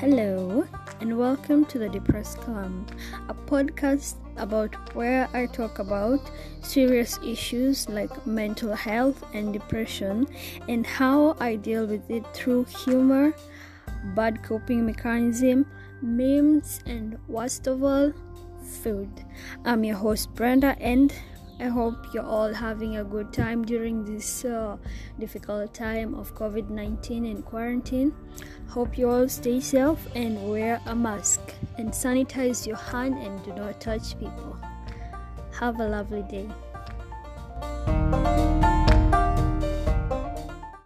Hello, and welcome to the Depressed Calm, a podcast about where I talk about serious issues like mental health and depression and how I deal with it through humor, bad coping mechanism, memes, and worst of all, food. I'm your host Brenda, and I hope you're all having a good time during this uh, difficult time of COVID 19 and quarantine. Hope you all stay safe and wear a mask and sanitize your hand and do not touch people. Have a lovely day.